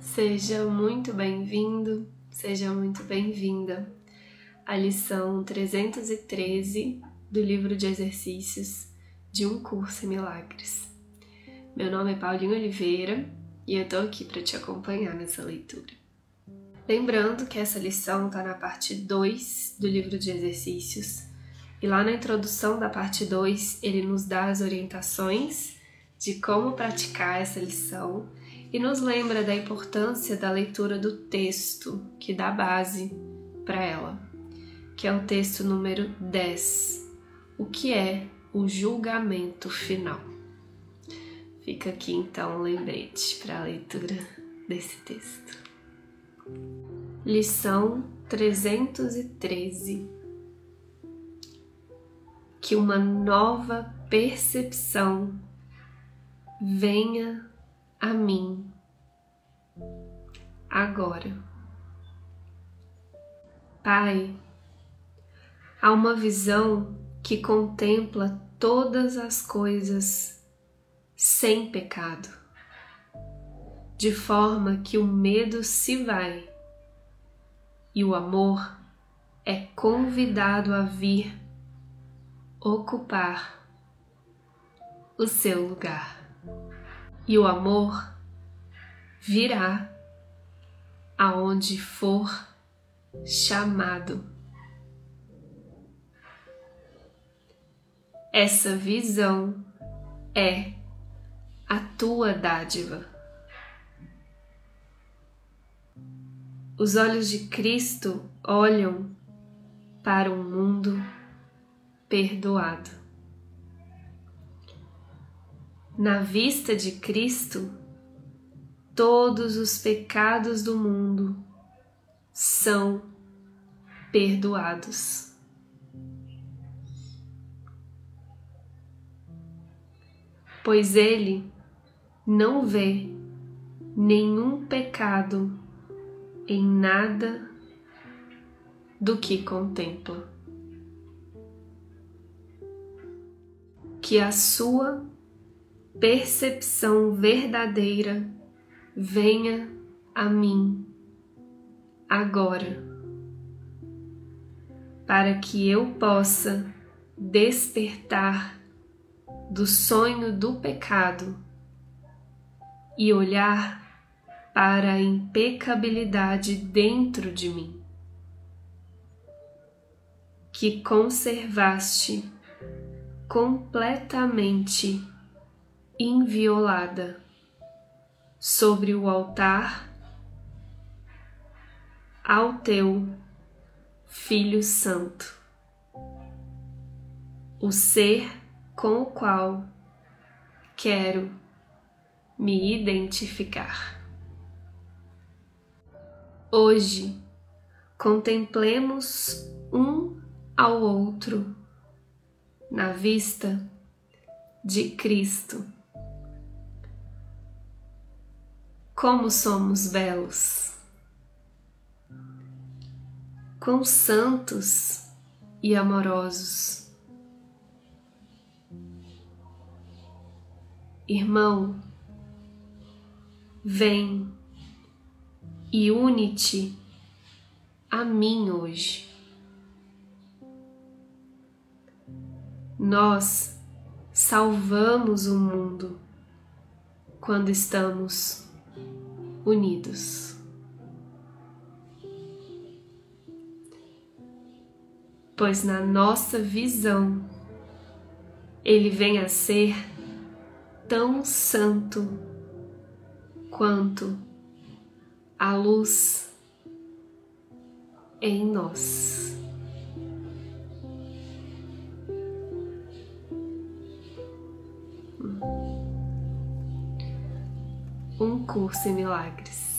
Seja muito bem-vindo, seja muito bem-vinda à lição 313 do livro de exercícios de Um Curso em Milagres. Meu nome é Paulinho Oliveira e eu tô aqui para te acompanhar nessa leitura. Lembrando que essa lição está na parte 2 do livro de exercícios e lá na introdução da parte 2 ele nos dá as orientações de como praticar essa lição e nos lembra da importância da leitura do texto que dá base para ela, que é o texto número 10, o que é o julgamento final. Fica aqui então um lembrete para a leitura desse texto. Lição 313 Que uma nova percepção venha a mim agora. Pai, há uma visão que contempla todas as coisas sem pecado, de forma que o medo se vai e o amor é convidado a vir ocupar o seu lugar e o amor virá aonde for chamado. Essa visão é a tua dádiva. Os olhos de Cristo olham para um mundo perdoado. Na vista de Cristo, todos os pecados do mundo são perdoados. Pois Ele não vê nenhum pecado em nada do que contempla. Que a sua percepção verdadeira venha a mim agora, para que eu possa despertar do sonho do pecado e olhar para a impecabilidade dentro de mim, que conservaste completamente inviolada sobre o altar ao teu Filho Santo, o ser com o qual quero me identificar. Hoje contemplemos um ao outro na vista de Cristo. Como somos belos, quão santos e amorosos. Irmão, vem e une-te a mim hoje. Nós salvamos o mundo quando estamos unidos. Pois na nossa visão ele vem a ser tão santo quanto a luz em nós. Um curso em milagres.